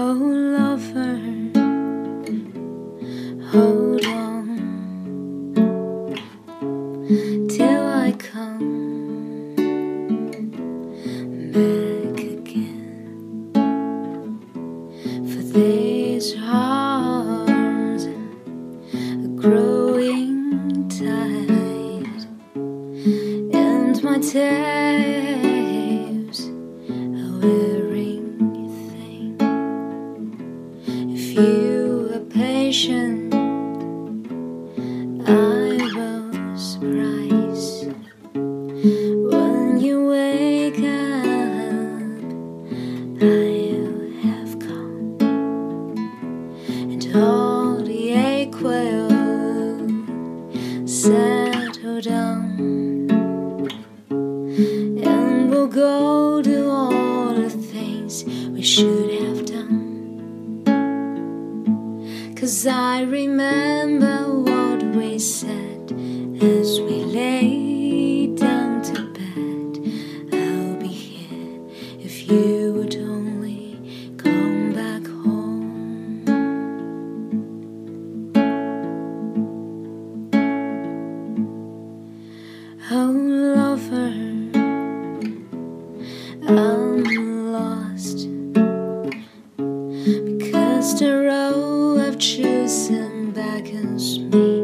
Oh, lover, hold on till I come back again. For these arms are growing tight, and my tears. Down. And we'll go do all the things we should have done. Cause I remember what we said as we lay Oh, lover, I'm lost because the road I've chosen beckons me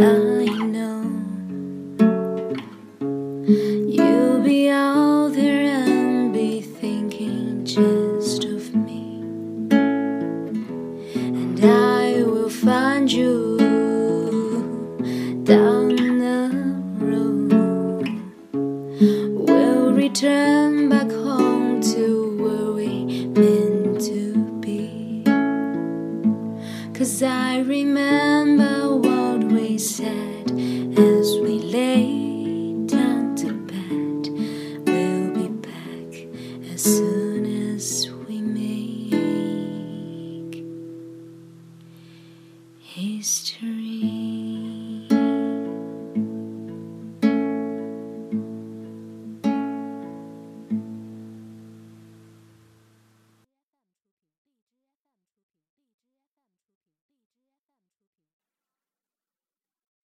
I know you'll be out there and be thinking just of me, and I will find you down the road. We'll return back home to where we meant to be. Cause I remember said